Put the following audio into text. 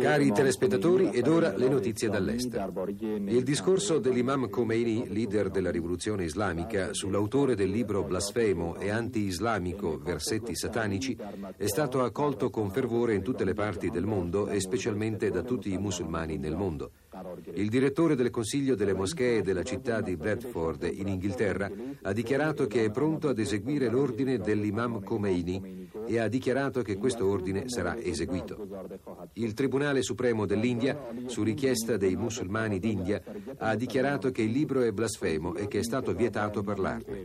Cari telespettatori, ed ora le notizie dall'est. Il discorso dell'imam Khomeini, leader della rivoluzione islamica, sull'autore del libro blasfemo e anti-islamico Versetti satanici, è stato accolto con fervore in tutte le parti del mondo e specialmente da tutti i musulmani nel mondo. Il direttore del Consiglio delle Moschee della città di Bradford, in Inghilterra, ha dichiarato che è pronto ad eseguire l'ordine dell'imam Khomeini e ha dichiarato che questo ordine sarà eseguito. Il Tribunale Supremo dell'India, su richiesta dei musulmani d'India, ha dichiarato che il libro è blasfemo e che è stato vietato parlarne.